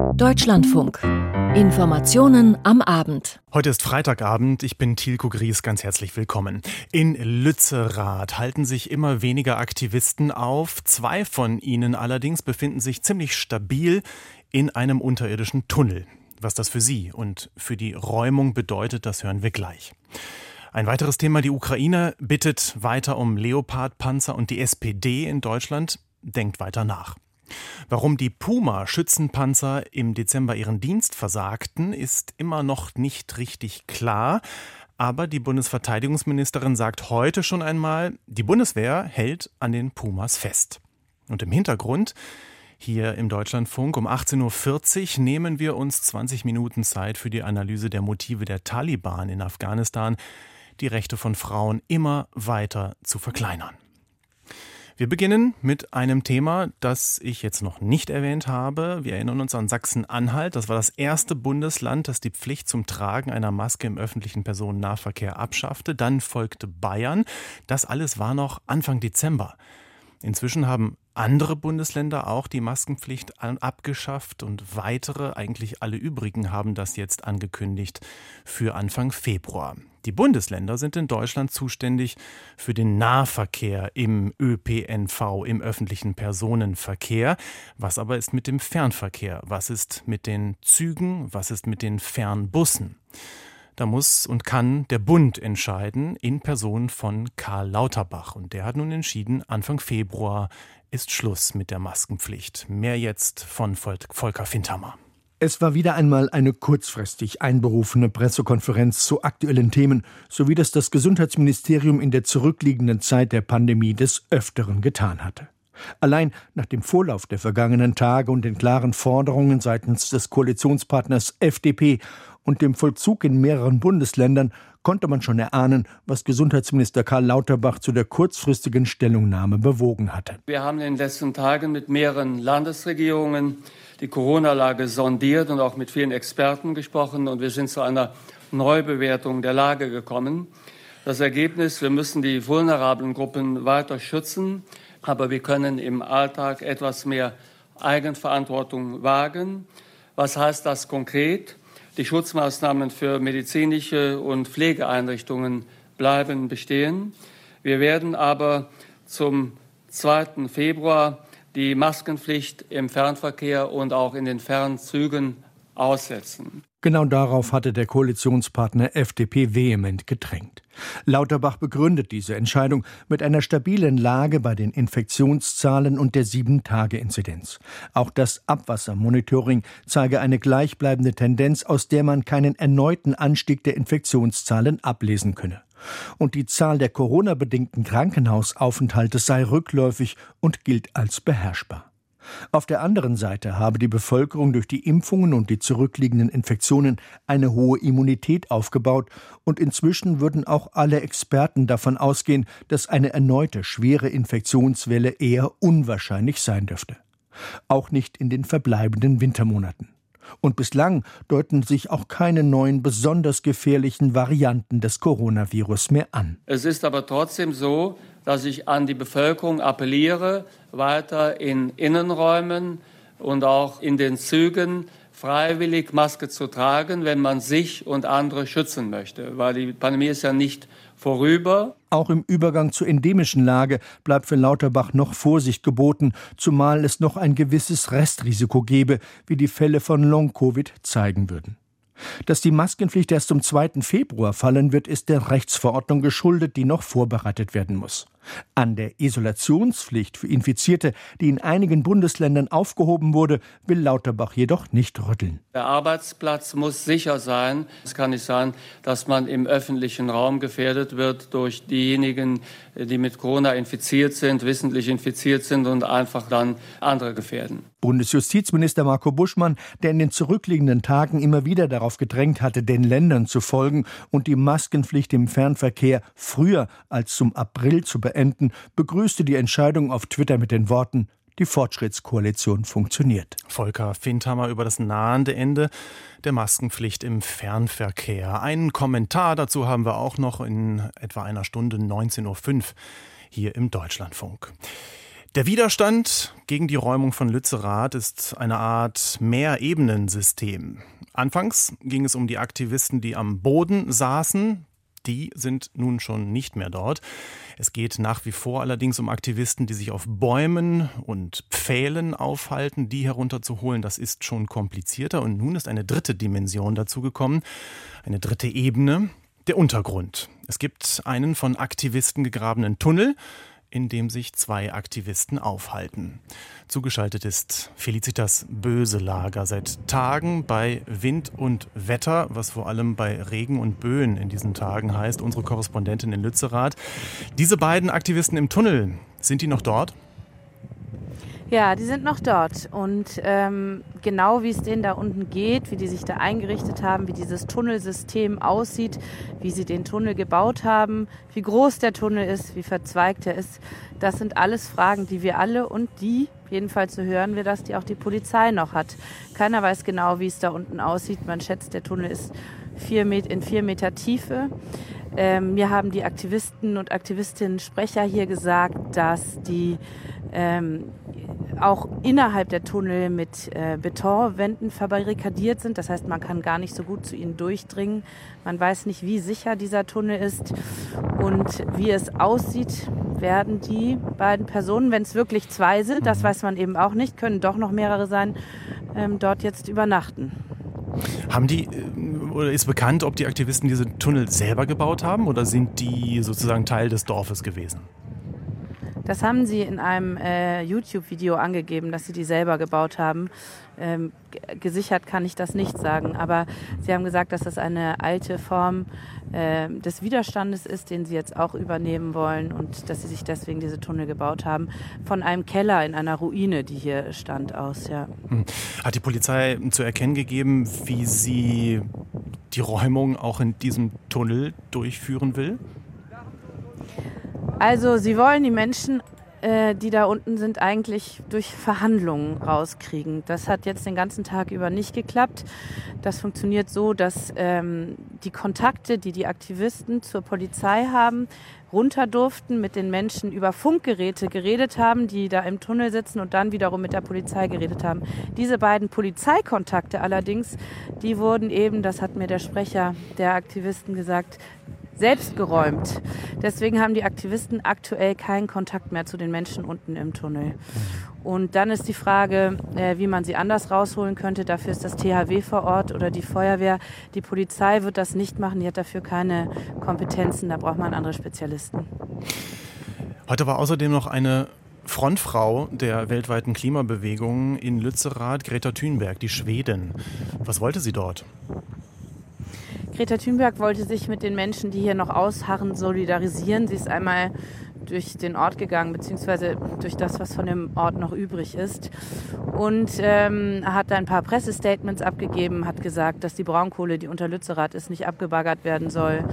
Deutschlandfunk. Informationen am Abend. Heute ist Freitagabend. Ich bin Thielko Gries. Ganz herzlich willkommen. In Lützerath halten sich immer weniger Aktivisten auf. Zwei von ihnen allerdings befinden sich ziemlich stabil in einem unterirdischen Tunnel. Was das für sie und für die Räumung bedeutet, das hören wir gleich. Ein weiteres Thema, die Ukraine bittet weiter um Leopardpanzer und die SPD in Deutschland denkt weiter nach. Warum die Puma-Schützenpanzer im Dezember ihren Dienst versagten, ist immer noch nicht richtig klar. Aber die Bundesverteidigungsministerin sagt heute schon einmal, die Bundeswehr hält an den Pumas fest. Und im Hintergrund, hier im Deutschlandfunk um 18.40 Uhr nehmen wir uns 20 Minuten Zeit für die Analyse der Motive der Taliban in Afghanistan, die Rechte von Frauen immer weiter zu verkleinern. Wir beginnen mit einem Thema, das ich jetzt noch nicht erwähnt habe. Wir erinnern uns an Sachsen-Anhalt. Das war das erste Bundesland, das die Pflicht zum Tragen einer Maske im öffentlichen Personennahverkehr abschaffte. Dann folgte Bayern. Das alles war noch Anfang Dezember. Inzwischen haben andere Bundesländer auch die Maskenpflicht abgeschafft und weitere, eigentlich alle übrigen, haben das jetzt angekündigt für Anfang Februar. Die Bundesländer sind in Deutschland zuständig für den Nahverkehr im ÖPNV, im öffentlichen Personenverkehr. Was aber ist mit dem Fernverkehr? Was ist mit den Zügen? Was ist mit den Fernbussen? Da muss und kann der Bund entscheiden in Person von Karl Lauterbach. Und der hat nun entschieden, Anfang Februar ist Schluss mit der Maskenpflicht. Mehr jetzt von Volker Findhammer. Es war wieder einmal eine kurzfristig einberufene Pressekonferenz zu aktuellen Themen, so wie das das Gesundheitsministerium in der zurückliegenden Zeit der Pandemie des Öfteren getan hatte. Allein nach dem Vorlauf der vergangenen Tage und den klaren Forderungen seitens des Koalitionspartners FDP und dem Vollzug in mehreren Bundesländern konnte man schon erahnen, was Gesundheitsminister Karl Lauterbach zu der kurzfristigen Stellungnahme bewogen hatte. Wir haben in den letzten Tagen mit mehreren Landesregierungen die Corona-Lage sondiert und auch mit vielen Experten gesprochen und wir sind zu einer Neubewertung der Lage gekommen. Das Ergebnis, wir müssen die vulnerablen Gruppen weiter schützen, aber wir können im Alltag etwas mehr Eigenverantwortung wagen. Was heißt das konkret? Die Schutzmaßnahmen für medizinische und Pflegeeinrichtungen bleiben bestehen. Wir werden aber zum 2. Februar die Maskenpflicht im Fernverkehr und auch in den Fernzügen aussetzen. Genau darauf hatte der Koalitionspartner FDP vehement gedrängt. Lauterbach begründet diese Entscheidung mit einer stabilen Lage bei den Infektionszahlen und der Sieben-Tage-Inzidenz. Auch das Abwassermonitoring zeige eine gleichbleibende Tendenz, aus der man keinen erneuten Anstieg der Infektionszahlen ablesen könne. Und die Zahl der Corona-bedingten Krankenhausaufenthalte sei rückläufig und gilt als beherrschbar. Auf der anderen Seite habe die Bevölkerung durch die Impfungen und die zurückliegenden Infektionen eine hohe Immunität aufgebaut und inzwischen würden auch alle Experten davon ausgehen, dass eine erneute schwere Infektionswelle eher unwahrscheinlich sein dürfte. Auch nicht in den verbleibenden Wintermonaten. Und bislang deuten sich auch keine neuen besonders gefährlichen Varianten des Coronavirus mehr an. Es ist aber trotzdem so, dass ich an die Bevölkerung appelliere, weiter in Innenräumen und auch in den Zügen freiwillig Maske zu tragen, wenn man sich und andere schützen möchte, weil die Pandemie ist ja nicht vorüber. Auch im Übergang zur endemischen Lage bleibt für Lauterbach noch Vorsicht geboten, zumal es noch ein gewisses Restrisiko gebe, wie die Fälle von Long-Covid zeigen würden. Dass die Maskenpflicht erst zum 2. Februar fallen wird, ist der Rechtsverordnung geschuldet, die noch vorbereitet werden muss. An der Isolationspflicht für Infizierte, die in einigen Bundesländern aufgehoben wurde, will Lauterbach jedoch nicht rütteln. Der Arbeitsplatz muss sicher sein. Es kann nicht sein, dass man im öffentlichen Raum gefährdet wird durch diejenigen, die mit Corona infiziert sind, wissentlich infiziert sind und einfach dann andere gefährden. Bundesjustizminister Marco Buschmann, der in den zurückliegenden Tagen immer wieder darauf gedrängt hatte, den Ländern zu folgen und die Maskenpflicht im Fernverkehr früher als zum April zu beenden, begrüßte die Entscheidung auf Twitter mit den Worten die Fortschrittskoalition funktioniert. Volker Findhammer über das nahende Ende der Maskenpflicht im Fernverkehr. Einen Kommentar dazu haben wir auch noch in etwa einer Stunde 19.05 Uhr hier im Deutschlandfunk. Der Widerstand gegen die Räumung von Lützerath ist eine Art Mehrebenensystem. Anfangs ging es um die Aktivisten, die am Boden saßen. Die sind nun schon nicht mehr dort. Es geht nach wie vor allerdings um Aktivisten, die sich auf Bäumen und Pfählen aufhalten. Die herunterzuholen, das ist schon komplizierter. Und nun ist eine dritte Dimension dazugekommen, eine dritte Ebene, der Untergrund. Es gibt einen von Aktivisten gegrabenen Tunnel, in dem sich zwei Aktivisten aufhalten. Zugeschaltet ist Felicitas Böselager seit Tagen bei Wind und Wetter, was vor allem bei Regen und Böen in diesen Tagen heißt, unsere Korrespondentin in Lützerath. Diese beiden Aktivisten im Tunnel, sind die noch dort? Ja, die sind noch dort. Und ähm, genau wie es denen da unten geht, wie die sich da eingerichtet haben, wie dieses Tunnelsystem aussieht, wie sie den Tunnel gebaut haben, wie groß der Tunnel ist, wie verzweigt er ist, das sind alles Fragen, die wir alle und die, jedenfalls so hören wir das, die auch die Polizei noch hat. Keiner weiß genau, wie es da unten aussieht. Man schätzt, der Tunnel ist vier Met in vier Meter Tiefe. Ähm, mir haben die Aktivisten und Aktivistinnen Sprecher hier gesagt, dass die ähm, auch innerhalb der Tunnel mit äh, Betonwänden verbarrikadiert sind. Das heißt, man kann gar nicht so gut zu ihnen durchdringen. Man weiß nicht, wie sicher dieser Tunnel ist und wie es aussieht. Werden die beiden Personen, wenn es wirklich zwei sind, das mhm. weiß man eben auch nicht, können doch noch mehrere sein, ähm, dort jetzt übernachten. Haben die äh, oder ist bekannt, ob die Aktivisten diese Tunnel selber gebaut haben oder sind die sozusagen Teil des Dorfes gewesen? Das haben sie in einem äh, YouTube-Video angegeben, dass sie die selber gebaut haben. Ähm, gesichert kann ich das nicht sagen, aber sie haben gesagt, dass das eine alte Form äh, des Widerstandes ist, den sie jetzt auch übernehmen wollen und dass sie sich deswegen diese Tunnel gebaut haben. Von einem Keller in einer Ruine, die hier stand, aus. Ja. Hm. Hat die Polizei zu erkennen gegeben, wie sie die Räumung auch in diesem Tunnel durchführen will? Also sie wollen die Menschen, äh, die da unten sind, eigentlich durch Verhandlungen rauskriegen. Das hat jetzt den ganzen Tag über nicht geklappt. Das funktioniert so, dass ähm, die Kontakte, die die Aktivisten zur Polizei haben, runter durften, mit den Menschen über Funkgeräte geredet haben, die da im Tunnel sitzen und dann wiederum mit der Polizei geredet haben. Diese beiden Polizeikontakte allerdings, die wurden eben, das hat mir der Sprecher der Aktivisten gesagt, selbst geräumt. Deswegen haben die Aktivisten aktuell keinen Kontakt mehr zu den Menschen unten im Tunnel. Und dann ist die Frage, äh, wie man sie anders rausholen könnte. Dafür ist das THW vor Ort oder die Feuerwehr. Die Polizei wird das nicht machen. Die hat dafür keine Kompetenzen. Da braucht man andere Spezialisten. Heute war außerdem noch eine Frontfrau der weltweiten Klimabewegung in Lützerath, Greta Thunberg, die Schwedin. Was wollte sie dort? Greta Thunberg wollte sich mit den Menschen, die hier noch ausharren, solidarisieren. Sie ist einmal durch den Ort gegangen, beziehungsweise durch das, was von dem Ort noch übrig ist. Und ähm, hat ein paar Pressestatements abgegeben, hat gesagt, dass die Braunkohle, die unter Lützerath ist, nicht abgebaggert werden soll.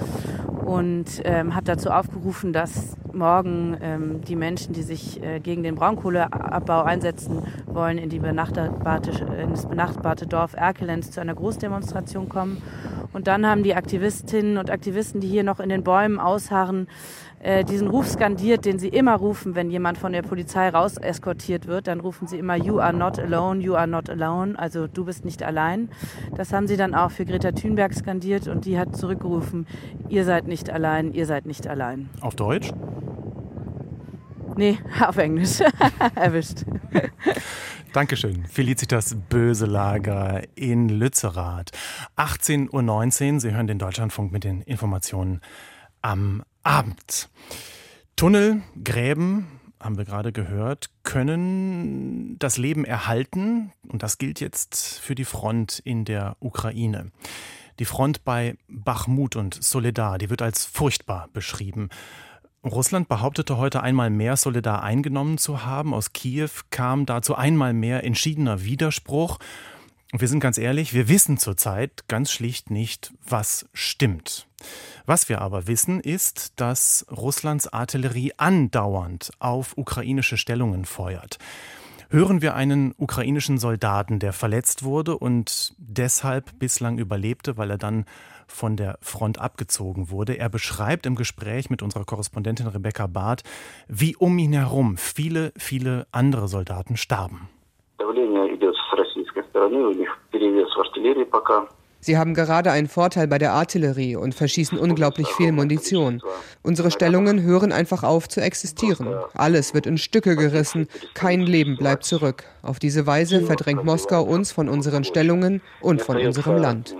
Und ähm, hat dazu aufgerufen, dass morgen ähm, die Menschen, die sich äh, gegen den Braunkohleabbau einsetzen wollen, in, die benachbarte, in das benachbarte Dorf Erkelenz zu einer Großdemonstration kommen. Und dann haben die Aktivistinnen und Aktivisten, die hier noch in den Bäumen ausharren, äh, diesen Ruf skandiert, den sie immer rufen, wenn jemand von der Polizei raus eskortiert wird. Dann rufen sie immer You are not alone, you are not alone, also du bist nicht allein. Das haben sie dann auch für Greta Thunberg skandiert und die hat zurückgerufen, ihr seid nicht allein, ihr seid nicht allein. Auf Deutsch? Nee, auf Englisch. Erwischt. Dankeschön. Felicitas Böselager in Lützerath. 18.19 Uhr. Sie hören den Deutschlandfunk mit den Informationen am Abend. Tunnel, Gräben, haben wir gerade gehört, können das Leben erhalten. Und das gilt jetzt für die Front in der Ukraine. Die Front bei Bachmut und Soledar, die wird als furchtbar beschrieben. Russland behauptete heute einmal mehr, Soledar eingenommen zu haben. Aus Kiew kam dazu einmal mehr entschiedener Widerspruch. Und wir sind ganz ehrlich, wir wissen zurzeit ganz schlicht nicht, was stimmt. Was wir aber wissen, ist, dass Russlands Artillerie andauernd auf ukrainische Stellungen feuert. hören wir einen ukrainischen Soldaten, der verletzt wurde und deshalb bislang überlebte, weil er dann von der Front abgezogen wurde. Er beschreibt im Gespräch mit unserer Korrespondentin Rebecca Barth, wie um ihn herum viele, viele andere Soldaten starben. Sie haben gerade einen Vorteil bei der Artillerie und verschießen unglaublich viel Munition. Unsere Stellungen hören einfach auf zu existieren. Alles wird in Stücke gerissen, kein Leben bleibt zurück. Auf diese Weise verdrängt Moskau uns von unseren Stellungen und von unserem Land.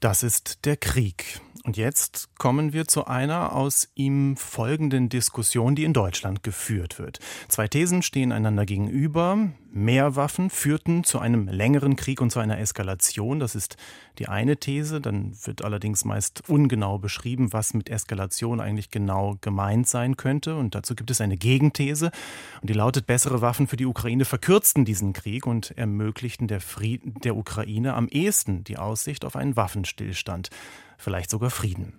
Das ist der Krieg. Und jetzt kommen wir zu einer aus ihm folgenden Diskussion, die in Deutschland geführt wird. Zwei Thesen stehen einander gegenüber. Mehr Waffen führten zu einem längeren Krieg und zu einer Eskalation. Das ist die eine These. Dann wird allerdings meist ungenau beschrieben, was mit Eskalation eigentlich genau gemeint sein könnte. Und dazu gibt es eine Gegenthese. Und die lautet, bessere Waffen für die Ukraine verkürzten diesen Krieg und ermöglichten der, Frieden, der Ukraine am ehesten die Aussicht auf einen Waffenstillstand vielleicht sogar Frieden.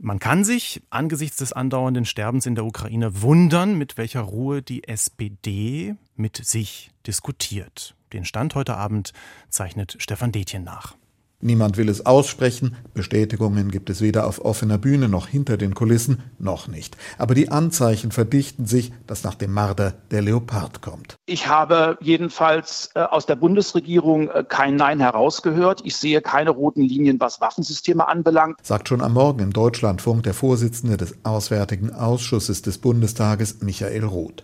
Man kann sich angesichts des andauernden Sterbens in der Ukraine wundern, mit welcher Ruhe die SPD mit sich diskutiert. Den Stand heute Abend zeichnet Stefan Detjen nach. Niemand will es aussprechen, Bestätigungen gibt es weder auf offener Bühne noch hinter den Kulissen, noch nicht. Aber die Anzeichen verdichten sich, dass nach dem Marder der Leopard kommt. Ich habe jedenfalls äh, aus der Bundesregierung äh, kein Nein herausgehört. Ich sehe keine roten Linien, was Waffensysteme anbelangt. Sagt schon am Morgen im Deutschlandfunk der Vorsitzende des Auswärtigen Ausschusses des Bundestages, Michael Roth.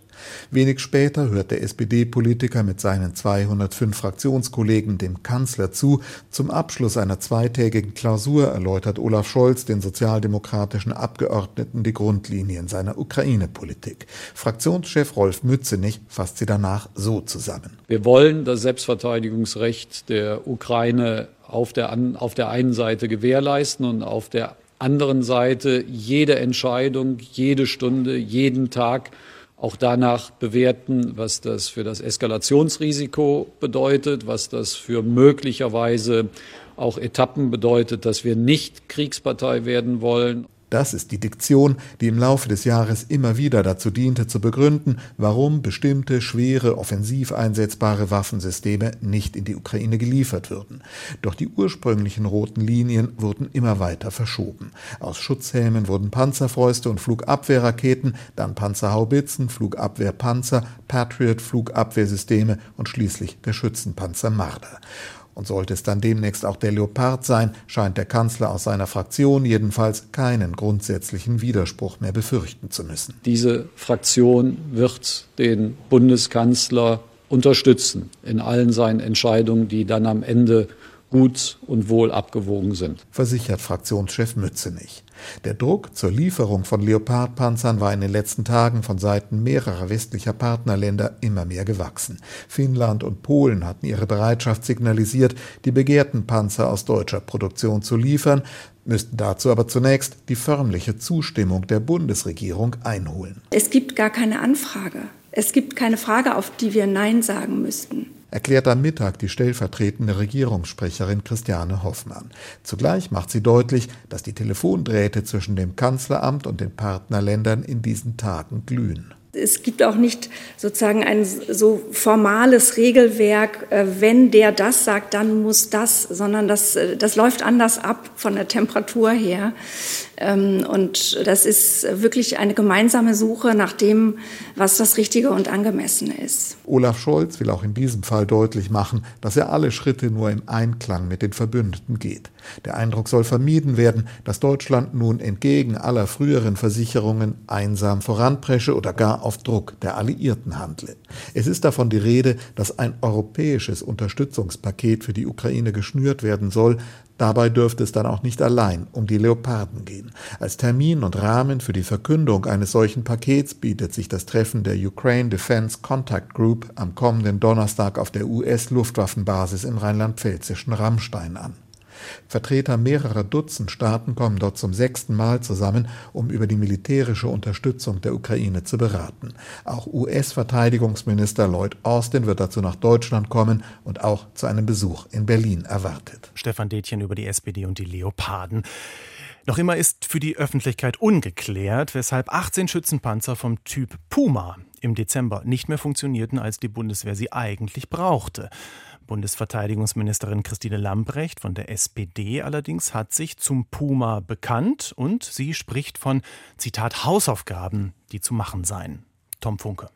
Wenig später hört der SPD-Politiker mit seinen 205 Fraktionskollegen dem Kanzler zu. Zum Abschluss einer zweitägigen Klausur erläutert Olaf Scholz den sozialdemokratischen Abgeordneten die Grundlinien seiner Ukraine-Politik. Fraktionschef Rolf Mützenich fasst sie danach so zusammen. Wir wollen das Selbstverteidigungsrecht der Ukraine auf der, auf der einen Seite gewährleisten und auf der anderen Seite jede Entscheidung, jede Stunde, jeden Tag auch danach bewerten, was das für das Eskalationsrisiko bedeutet, was das für möglicherweise auch Etappen bedeutet, dass wir nicht Kriegspartei werden wollen. Das ist die Diktion, die im Laufe des Jahres immer wieder dazu diente, zu begründen, warum bestimmte schwere, offensiv einsetzbare Waffensysteme nicht in die Ukraine geliefert würden. Doch die ursprünglichen roten Linien wurden immer weiter verschoben. Aus Schutzhelmen wurden Panzerfäuste und Flugabwehrraketen, dann Panzerhaubitzen, Flugabwehrpanzer, Patriot, Flugabwehrsysteme und schließlich der Schützenpanzer Marder. Und sollte es dann demnächst auch der Leopard sein, scheint der Kanzler aus seiner Fraktion jedenfalls keinen grundsätzlichen Widerspruch mehr befürchten zu müssen. Diese Fraktion wird den Bundeskanzler unterstützen in allen seinen Entscheidungen, die dann am Ende gut und wohl abgewogen sind. Versichert Fraktionschef Mützenich. Der Druck zur Lieferung von Leopardpanzern war in den letzten Tagen von Seiten mehrerer westlicher Partnerländer immer mehr gewachsen. Finnland und Polen hatten ihre Bereitschaft signalisiert, die begehrten Panzer aus deutscher Produktion zu liefern, müssten dazu aber zunächst die förmliche Zustimmung der Bundesregierung einholen. Es gibt gar keine Anfrage. Es gibt keine Frage, auf die wir Nein sagen müssten erklärt am Mittag die stellvertretende Regierungssprecherin Christiane Hoffmann. Zugleich macht sie deutlich, dass die Telefondrähte zwischen dem Kanzleramt und den Partnerländern in diesen Tagen glühen es gibt auch nicht sozusagen ein so formales Regelwerk, äh, wenn der das sagt, dann muss das, sondern das, äh, das läuft anders ab von der Temperatur her. Ähm, und das ist wirklich eine gemeinsame Suche nach dem, was das Richtige und Angemessene ist. Olaf Scholz will auch in diesem Fall deutlich machen, dass er alle Schritte nur im Einklang mit den Verbündeten geht. Der Eindruck soll vermieden werden, dass Deutschland nun entgegen aller früheren Versicherungen einsam voranpresche oder gar auf Druck der Alliierten handle. Es ist davon die Rede, dass ein europäisches Unterstützungspaket für die Ukraine geschnürt werden soll. Dabei dürfte es dann auch nicht allein um die Leoparden gehen. Als Termin und Rahmen für die Verkündung eines solchen Pakets bietet sich das Treffen der Ukraine Defense Contact Group am kommenden Donnerstag auf der US-Luftwaffenbasis im rheinland-pfälzischen Rammstein an. Vertreter mehrerer Dutzend Staaten kommen dort zum sechsten Mal zusammen, um über die militärische Unterstützung der Ukraine zu beraten. Auch US-Verteidigungsminister Lloyd Austin wird dazu nach Deutschland kommen und auch zu einem Besuch in Berlin erwartet. Stefan Detjen über die SPD und die Leoparden. Noch immer ist für die Öffentlichkeit ungeklärt, weshalb 18 Schützenpanzer vom Typ Puma im Dezember nicht mehr funktionierten, als die Bundeswehr sie eigentlich brauchte. Bundesverteidigungsministerin Christine Lambrecht von der SPD allerdings hat sich zum Puma bekannt und sie spricht von, Zitat, Hausaufgaben, die zu machen seien. Tom Funke.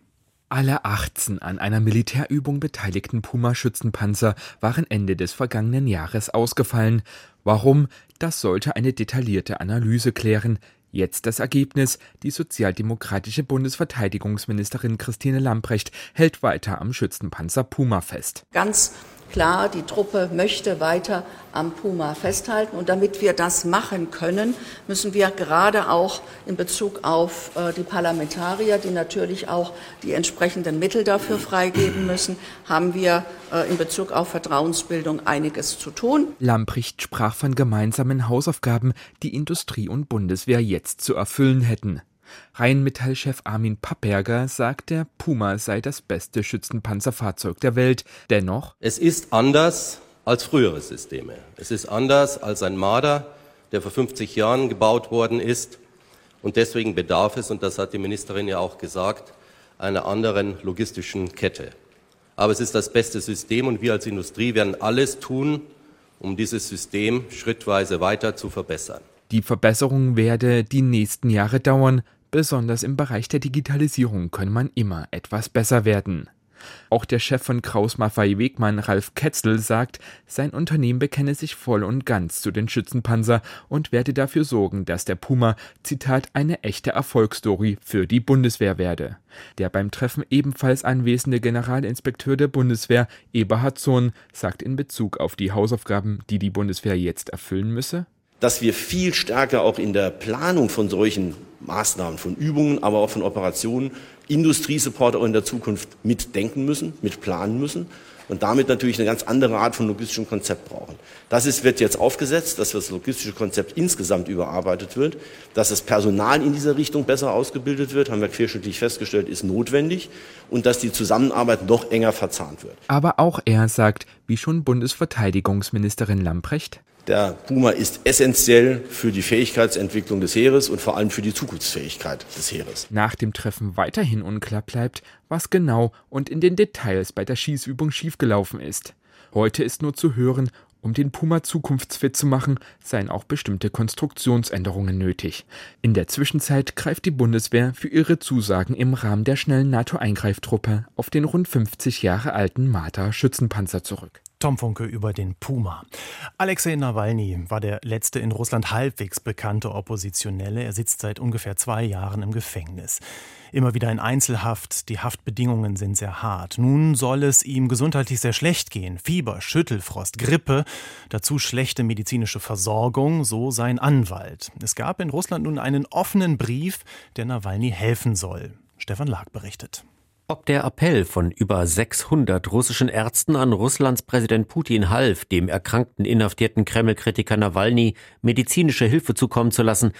Alle 18 an einer Militärübung beteiligten Puma-Schützenpanzer waren Ende des vergangenen Jahres ausgefallen. Warum? Das sollte eine detaillierte Analyse klären. Jetzt das Ergebnis. Die sozialdemokratische Bundesverteidigungsministerin Christine Lamprecht hält weiter am Schützenpanzer Puma fest. Ganz klar, die Truppe möchte weiter am Puma festhalten. Und damit wir das machen können, müssen wir gerade auch in Bezug auf äh, die Parlamentarier, die natürlich auch die entsprechenden Mittel dafür freigeben müssen, haben wir äh, in Bezug auf Vertrauensbildung einiges zu tun. Lamprecht sprach von gemeinsamen Hausaufgaben, die Industrie und Bundeswehr jetzt zu erfüllen hätten. Rheinmetall-Chef Armin Papperger sagt, der Puma sei das beste Schützenpanzerfahrzeug der Welt. Dennoch. Es ist anders als frühere Systeme. Es ist anders als ein Marder, der vor 50 Jahren gebaut worden ist. Und deswegen bedarf es, und das hat die Ministerin ja auch gesagt, einer anderen logistischen Kette. Aber es ist das beste System und wir als Industrie werden alles tun, um dieses System schrittweise weiter zu verbessern. Die Verbesserung werde die nächsten Jahre dauern, Besonders im Bereich der Digitalisierung könne man immer etwas besser werden. Auch der Chef von Kraus Maffei Wegmann, Ralf Ketzel, sagt, sein Unternehmen bekenne sich voll und ganz zu den Schützenpanzer und werde dafür sorgen, dass der Puma, Zitat, eine echte Erfolgsstory für die Bundeswehr werde. Der beim Treffen ebenfalls anwesende Generalinspekteur der Bundeswehr, Eberhard Sohn, sagt in Bezug auf die Hausaufgaben, die die Bundeswehr jetzt erfüllen müsse, dass wir viel stärker auch in der Planung von solchen Maßnahmen, von Übungen, aber auch von Operationen Industriesupport auch in der Zukunft mitdenken müssen, mitplanen müssen und damit natürlich eine ganz andere Art von logistischem Konzept brauchen. Das ist, wird jetzt aufgesetzt, dass das logistische Konzept insgesamt überarbeitet wird, dass das Personal in dieser Richtung besser ausgebildet wird, haben wir querschnittlich festgestellt, ist notwendig und dass die Zusammenarbeit noch enger verzahnt wird. Aber auch er sagt, wie schon Bundesverteidigungsministerin Lamprecht, der Puma ist essentiell für die Fähigkeitsentwicklung des Heeres und vor allem für die Zukunftsfähigkeit des Heeres. Nach dem Treffen weiterhin unklar bleibt, was genau und in den Details bei der Schießübung schiefgelaufen ist. Heute ist nur zu hören, um den Puma zukunftsfit zu machen, seien auch bestimmte Konstruktionsänderungen nötig. In der Zwischenzeit greift die Bundeswehr für ihre Zusagen im Rahmen der schnellen NATO-Eingreiftruppe auf den rund 50 Jahre alten Marder-Schützenpanzer zurück. Tom Funke über den Puma. Alexei Nawalny war der letzte in Russland halbwegs bekannte Oppositionelle. Er sitzt seit ungefähr zwei Jahren im Gefängnis. Immer wieder in Einzelhaft. Die Haftbedingungen sind sehr hart. Nun soll es ihm gesundheitlich sehr schlecht gehen. Fieber, Schüttelfrost, Grippe, dazu schlechte medizinische Versorgung, so sein Anwalt. Es gab in Russland nun einen offenen Brief, der Nawalny helfen soll. Stefan Lag berichtet. Ob der Appell von über 600 russischen Ärzten an Russlands Präsident Putin half, dem erkrankten inhaftierten Kreml-Kritiker Nawalny medizinische Hilfe zukommen zu lassen,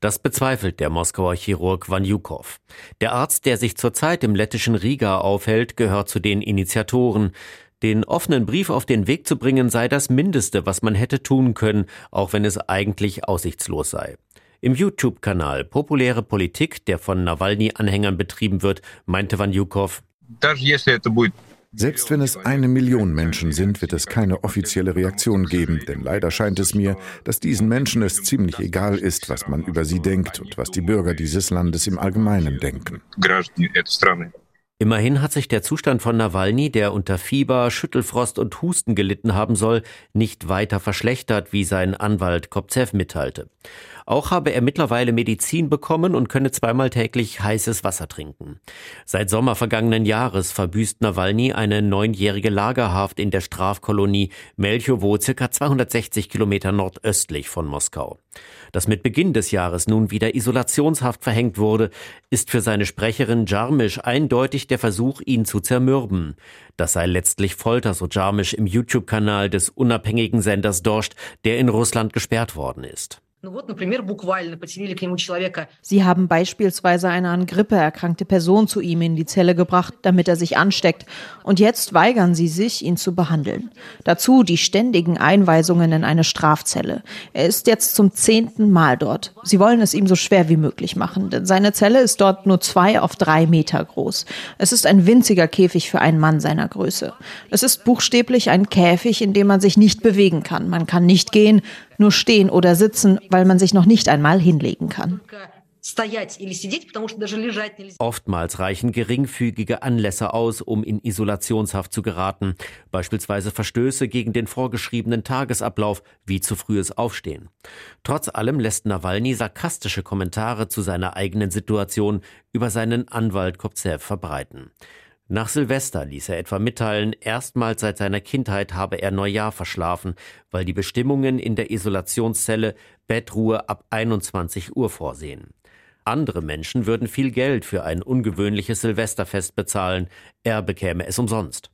das bezweifelt der Moskauer Chirurg Vanjukow. Der Arzt, der sich zurzeit im lettischen Riga aufhält, gehört zu den Initiatoren. Den offenen Brief auf den Weg zu bringen sei das Mindeste, was man hätte tun können, auch wenn es eigentlich aussichtslos sei. Im YouTube-Kanal Populäre Politik, der von Nawalny-Anhängern betrieben wird, meinte Vanjukow, selbst wenn es eine Million Menschen sind, wird es keine offizielle Reaktion geben, denn leider scheint es mir, dass diesen Menschen es ziemlich egal ist, was man über sie denkt und was die Bürger dieses Landes im Allgemeinen denken. Immerhin hat sich der Zustand von Nawalny, der unter Fieber, Schüttelfrost und Husten gelitten haben soll, nicht weiter verschlechtert, wie sein Anwalt Kopzew mitteilte. Auch habe er mittlerweile Medizin bekommen und könne zweimal täglich heißes Wasser trinken. Seit Sommer vergangenen Jahres verbüßt Nawalny eine neunjährige Lagerhaft in der Strafkolonie Melchowo, circa 260 Kilometer nordöstlich von Moskau. Dass mit Beginn des Jahres nun wieder Isolationshaft verhängt wurde, ist für seine Sprecherin Jarmisch eindeutig der Versuch, ihn zu zermürben. Das sei letztlich Folter, so Jarmisch im YouTube-Kanal des unabhängigen Senders Dorscht, der in Russland gesperrt worden ist. Sie haben beispielsweise eine an Grippe erkrankte Person zu ihm in die Zelle gebracht, damit er sich ansteckt. Und jetzt weigern sie sich, ihn zu behandeln. Dazu die ständigen Einweisungen in eine Strafzelle. Er ist jetzt zum zehnten Mal dort. Sie wollen es ihm so schwer wie möglich machen, denn seine Zelle ist dort nur zwei auf drei Meter groß. Es ist ein winziger Käfig für einen Mann seiner Größe. Es ist buchstäblich ein Käfig, in dem man sich nicht bewegen kann. Man kann nicht gehen, nur stehen oder sitzen, weil man sich noch nicht einmal hinlegen kann. Oftmals reichen geringfügige Anlässe aus, um in Isolationshaft zu geraten, beispielsweise Verstöße gegen den vorgeschriebenen Tagesablauf wie zu frühes Aufstehen. Trotz allem lässt Nawalny sarkastische Kommentare zu seiner eigenen Situation über seinen Anwalt Kopzew verbreiten. Nach Silvester ließ er etwa mitteilen, erstmals seit seiner Kindheit habe er Neujahr verschlafen, weil die Bestimmungen in der Isolationszelle Bettruhe ab 21 Uhr vorsehen. Andere Menschen würden viel Geld für ein ungewöhnliches Silvesterfest bezahlen, er bekäme es umsonst.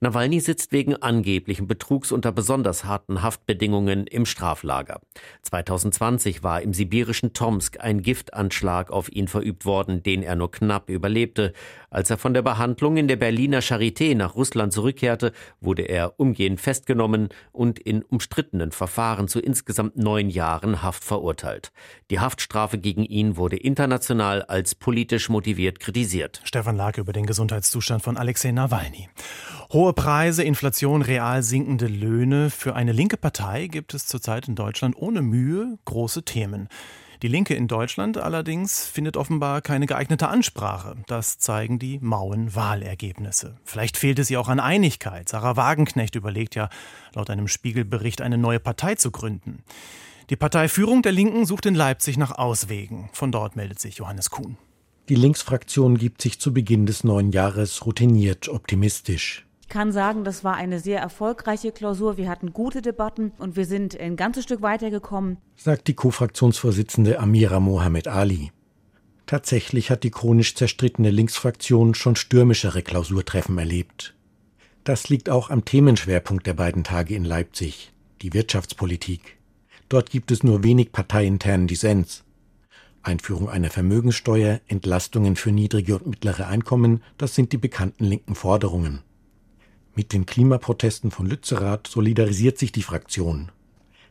Nawalny sitzt wegen angeblichen Betrugs unter besonders harten Haftbedingungen im Straflager. 2020 war im sibirischen Tomsk ein Giftanschlag auf ihn verübt worden, den er nur knapp überlebte. Als er von der Behandlung in der Berliner Charité nach Russland zurückkehrte, wurde er umgehend festgenommen und in umstrittenen Verfahren zu insgesamt neun Jahren Haft verurteilt. Die Haftstrafe gegen ihn wurde international als politisch motiviert kritisiert. Stefan Lage über den Gesundheitszustand von Alexei Nawalny. Hohe Preise, Inflation, real sinkende Löhne. Für eine linke Partei gibt es zurzeit in Deutschland ohne Mühe große Themen. Die Linke in Deutschland allerdings findet offenbar keine geeignete Ansprache. Das zeigen die mauen Wahlergebnisse. Vielleicht fehlt es ihr auch an Einigkeit. Sarah Wagenknecht überlegt ja, laut einem Spiegelbericht eine neue Partei zu gründen. Die Parteiführung der Linken sucht in Leipzig nach Auswegen. Von dort meldet sich Johannes Kuhn. Die Linksfraktion gibt sich zu Beginn des neuen Jahres routiniert optimistisch. Ich kann sagen, das war eine sehr erfolgreiche Klausur. Wir hatten gute Debatten und wir sind ein ganzes Stück weitergekommen, sagt die Co-Fraktionsvorsitzende Amira Mohamed Ali. Tatsächlich hat die chronisch zerstrittene Linksfraktion schon stürmischere Klausurtreffen erlebt. Das liegt auch am Themenschwerpunkt der beiden Tage in Leipzig, die Wirtschaftspolitik. Dort gibt es nur wenig parteiinternen Dissens. Einführung einer Vermögenssteuer, Entlastungen für niedrige und mittlere Einkommen, das sind die bekannten linken Forderungen. Mit den Klimaprotesten von Lützerath solidarisiert sich die Fraktion.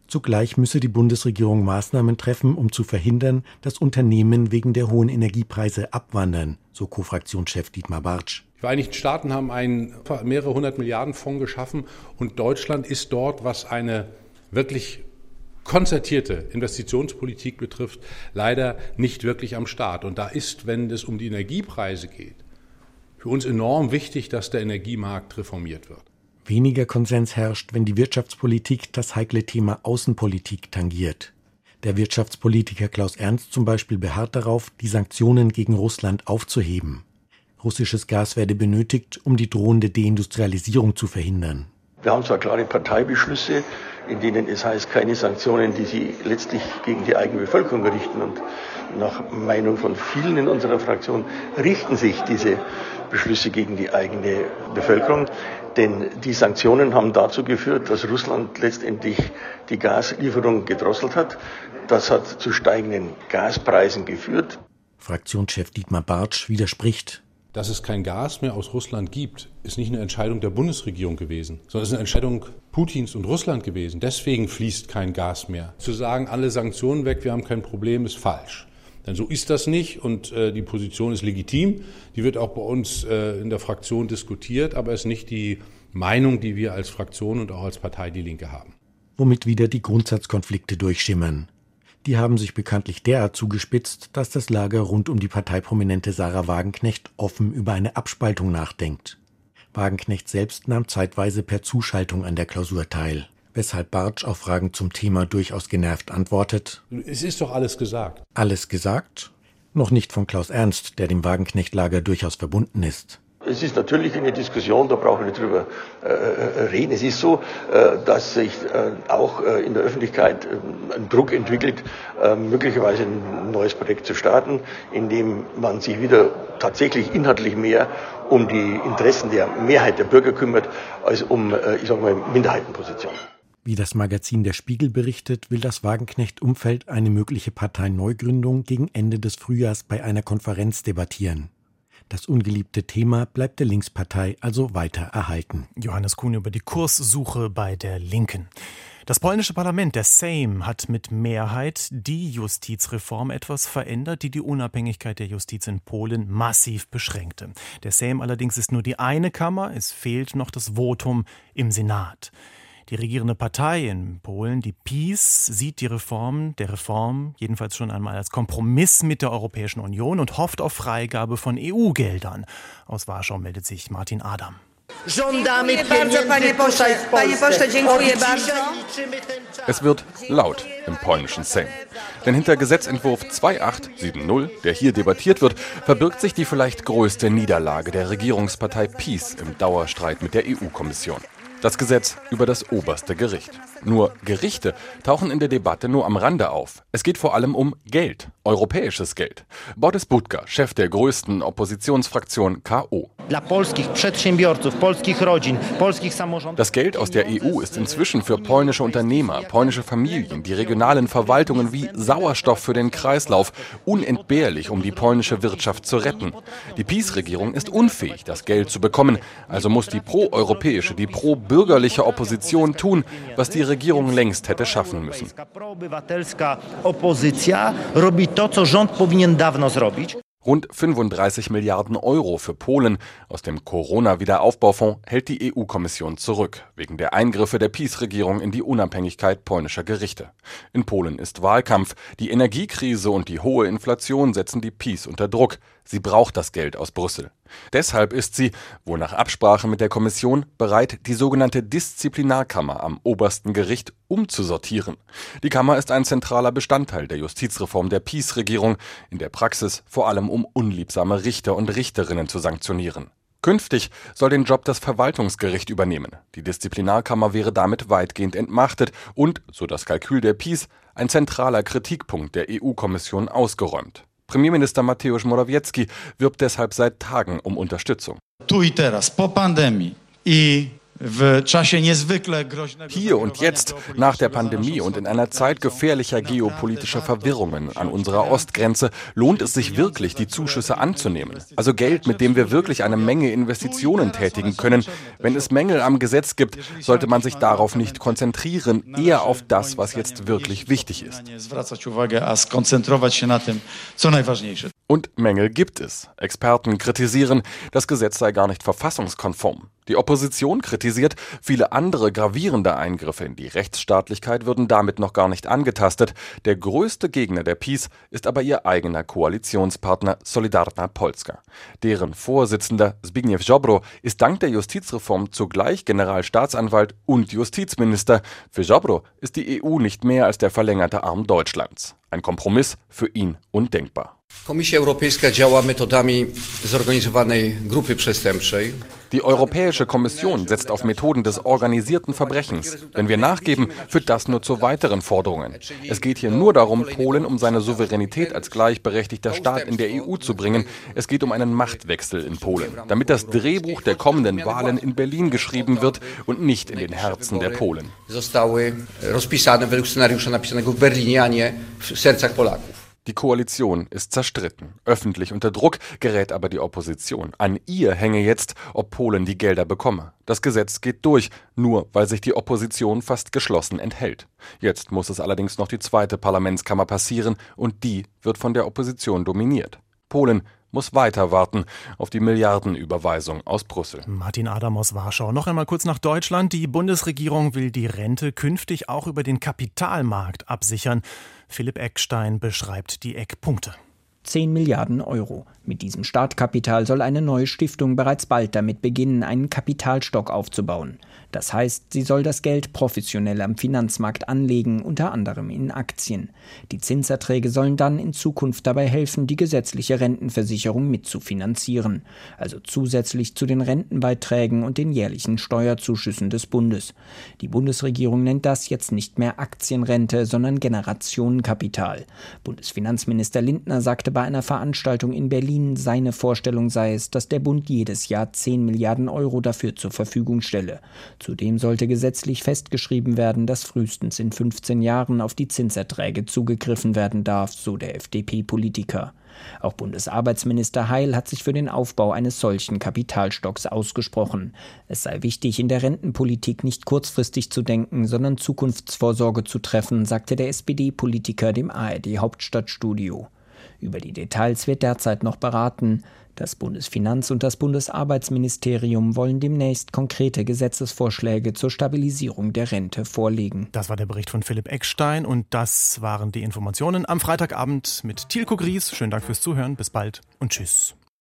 Zugleich müsse die Bundesregierung Maßnahmen treffen, um zu verhindern, dass Unternehmen wegen der hohen Energiepreise abwandern, so Co-Fraktionschef Dietmar Bartsch. Die Vereinigten Staaten haben einen mehrere hundert Milliarden Fonds geschaffen und Deutschland ist dort, was eine wirklich konzertierte Investitionspolitik betrifft, leider nicht wirklich am Start. Und da ist, wenn es um die Energiepreise geht, für uns enorm wichtig, dass der Energiemarkt reformiert wird. Weniger Konsens herrscht, wenn die Wirtschaftspolitik das heikle Thema Außenpolitik tangiert. Der Wirtschaftspolitiker Klaus Ernst zum Beispiel beharrt darauf, die Sanktionen gegen Russland aufzuheben. Russisches Gas werde benötigt, um die drohende Deindustrialisierung zu verhindern. Wir haben zwar klare Parteibeschlüsse, in denen es heißt, keine Sanktionen, die sie letztlich gegen die eigene Bevölkerung richten. Und nach Meinung von vielen in unserer Fraktion richten sich diese Beschlüsse gegen die eigene Bevölkerung. Denn die Sanktionen haben dazu geführt, dass Russland letztendlich die Gaslieferung gedrosselt hat. Das hat zu steigenden Gaspreisen geführt. Fraktionschef Dietmar Bartsch widerspricht. Dass es kein Gas mehr aus Russland gibt, ist nicht eine Entscheidung der Bundesregierung gewesen, sondern es ist eine Entscheidung Putins und Russland gewesen. Deswegen fließt kein Gas mehr. Zu sagen, alle Sanktionen weg, wir haben kein Problem, ist falsch. Denn so ist das nicht und äh, die Position ist legitim. Die wird auch bei uns äh, in der Fraktion diskutiert, aber ist nicht die Meinung, die wir als Fraktion und auch als Partei Die Linke haben. Womit wieder die Grundsatzkonflikte durchschimmern. Die haben sich bekanntlich derart zugespitzt, dass das Lager rund um die Parteiprominente Sarah Wagenknecht offen über eine Abspaltung nachdenkt. Wagenknecht selbst nahm zeitweise per Zuschaltung an der Klausur teil weshalb Bartsch auf Fragen zum Thema durchaus genervt antwortet. Es ist doch alles gesagt. Alles gesagt? Noch nicht von Klaus Ernst, der dem Wagenknechtlager durchaus verbunden ist. Es ist natürlich eine Diskussion, da brauchen wir nicht drüber äh, äh reden. Es ist so, äh, dass sich äh, auch äh, in der Öffentlichkeit äh, ein Druck entwickelt, möglicherweise ein neues Projekt zu starten, in dem man sich wieder tatsächlich inhaltlich mehr um die Interessen der Mehrheit der Bürger kümmert, als um, ich sage mal, Minderheitenpositionen. Wie das Magazin Der Spiegel berichtet, will das Wagenknecht-Umfeld eine mögliche Parteineugründung gegen Ende des Frühjahrs bei einer Konferenz debattieren. Das ungeliebte Thema bleibt der Linkspartei also weiter erhalten. Johannes Kuhn über die Kurssuche bei der Linken. Das polnische Parlament, der Sejm, hat mit Mehrheit die Justizreform etwas verändert, die die Unabhängigkeit der Justiz in Polen massiv beschränkte. Der Sejm allerdings ist nur die eine Kammer, es fehlt noch das Votum im Senat. Die regierende Partei in Polen, die PiS, sieht die Reform der Reform jedenfalls schon einmal als Kompromiss mit der Europäischen Union und hofft auf Freigabe von EU-Geldern. Aus Warschau meldet sich Martin Adam. Es wird laut im polnischen Sejm. Denn hinter Gesetzentwurf 2870, der hier debattiert wird, verbirgt sich die vielleicht größte Niederlage der Regierungspartei PiS im Dauerstreit mit der EU-Kommission. Das Gesetz über das oberste Gericht. Nur Gerichte tauchen in der Debatte nur am Rande auf. Es geht vor allem um Geld, europäisches Geld. Boris Budka, Chef der größten Oppositionsfraktion KO. Das Geld aus der EU ist inzwischen für polnische Unternehmer, polnische Familien, die regionalen Verwaltungen wie Sauerstoff für den Kreislauf unentbehrlich, um die polnische Wirtschaft zu retten. Die PiS-Regierung ist unfähig, das Geld zu bekommen, also muss die proeuropäische, die pro-bürgerliche Opposition tun, was die Regierung längst hätte schaffen müssen. Rund 35 Milliarden Euro für Polen aus dem Corona-Wiederaufbaufonds hält die EU-Kommission zurück, wegen der Eingriffe der PiS-Regierung in die Unabhängigkeit polnischer Gerichte. In Polen ist Wahlkampf, die Energiekrise und die hohe Inflation setzen die PiS unter Druck. Sie braucht das Geld aus Brüssel. Deshalb ist sie, wohl nach Absprache mit der Kommission, bereit, die sogenannte Disziplinarkammer am obersten Gericht umzusortieren. Die Kammer ist ein zentraler Bestandteil der Justizreform der PiS-Regierung, in der Praxis vor allem um unliebsame Richter und Richterinnen zu sanktionieren. Künftig soll den Job das Verwaltungsgericht übernehmen. Die Disziplinarkammer wäre damit weitgehend entmachtet und, so das Kalkül der PiS, ein zentraler Kritikpunkt der EU-Kommission ausgeräumt. Premierminister Mateusz Morawiecki wirbt deshalb seit Tagen um Unterstützung. Tu i teraz, po pandemii hier und jetzt, nach der Pandemie und in einer Zeit gefährlicher geopolitischer Verwirrungen an unserer Ostgrenze, lohnt es sich wirklich, die Zuschüsse anzunehmen. Also Geld, mit dem wir wirklich eine Menge Investitionen tätigen können. Wenn es Mängel am Gesetz gibt, sollte man sich darauf nicht konzentrieren, eher auf das, was jetzt wirklich wichtig ist. Und Mängel gibt es. Experten kritisieren, das Gesetz sei gar nicht verfassungskonform. Die Opposition kritisiert, viele andere gravierende Eingriffe in die Rechtsstaatlichkeit würden damit noch gar nicht angetastet. Der größte Gegner der PiS ist aber ihr eigener Koalitionspartner Solidarna Polska. Deren Vorsitzender Zbigniew Ziobro ist dank der Justizreform zugleich Generalstaatsanwalt und Justizminister. Für Ziobro ist die EU nicht mehr als der verlängerte Arm Deutschlands. Ein Kompromiss für ihn undenkbar. Komisja Europejska działa metodami zorganizowanej grupy przestępczej. Die Europäische Kommission setzt auf Methoden des organisierten Verbrechens. Wenn wir nachgeben, führt das nur zu weiteren Forderungen. Es geht hier nur darum, Polen um seine Souveränität als gleichberechtigter Staat in der EU zu bringen. Es geht um einen Machtwechsel in Polen, damit das Drehbuch der kommenden Wahlen in Berlin geschrieben wird und nicht in den Herzen der Polen. Zostały rozpisane według scenariusza napisanego w Berlinie, a nie w sercach Polaków. Die Koalition ist zerstritten. Öffentlich unter Druck gerät aber die Opposition. An ihr hänge jetzt, ob Polen die Gelder bekomme. Das Gesetz geht durch, nur weil sich die Opposition fast geschlossen enthält. Jetzt muss es allerdings noch die zweite Parlamentskammer passieren und die wird von der Opposition dominiert. Polen muss weiter warten auf die Milliardenüberweisung aus Brüssel. Martin Adam aus Warschau. Noch einmal kurz nach Deutschland. Die Bundesregierung will die Rente künftig auch über den Kapitalmarkt absichern. Philipp Eckstein beschreibt die Eckpunkte. 10 Milliarden Euro. Mit diesem Startkapital soll eine neue Stiftung bereits bald damit beginnen, einen Kapitalstock aufzubauen. Das heißt, sie soll das Geld professionell am Finanzmarkt anlegen, unter anderem in Aktien. Die Zinserträge sollen dann in Zukunft dabei helfen, die gesetzliche Rentenversicherung mitzufinanzieren, also zusätzlich zu den Rentenbeiträgen und den jährlichen Steuerzuschüssen des Bundes. Die Bundesregierung nennt das jetzt nicht mehr Aktienrente, sondern Generationenkapital. Bundesfinanzminister Lindner sagte bei einer Veranstaltung in Berlin, seine Vorstellung sei es, dass der Bund jedes Jahr 10 Milliarden Euro dafür zur Verfügung stelle. Zudem sollte gesetzlich festgeschrieben werden, dass frühestens in 15 Jahren auf die Zinserträge zugegriffen werden darf, so der FDP-Politiker. Auch Bundesarbeitsminister Heil hat sich für den Aufbau eines solchen Kapitalstocks ausgesprochen. Es sei wichtig, in der Rentenpolitik nicht kurzfristig zu denken, sondern Zukunftsvorsorge zu treffen, sagte der SPD-Politiker dem ARD Hauptstadtstudio. Über die Details wird derzeit noch beraten. Das Bundesfinanz- und das Bundesarbeitsministerium wollen demnächst konkrete Gesetzesvorschläge zur Stabilisierung der Rente vorlegen. Das war der Bericht von Philipp Eckstein und das waren die Informationen am Freitagabend mit Thielko Gries. Schönen Dank fürs Zuhören. Bis bald und tschüss.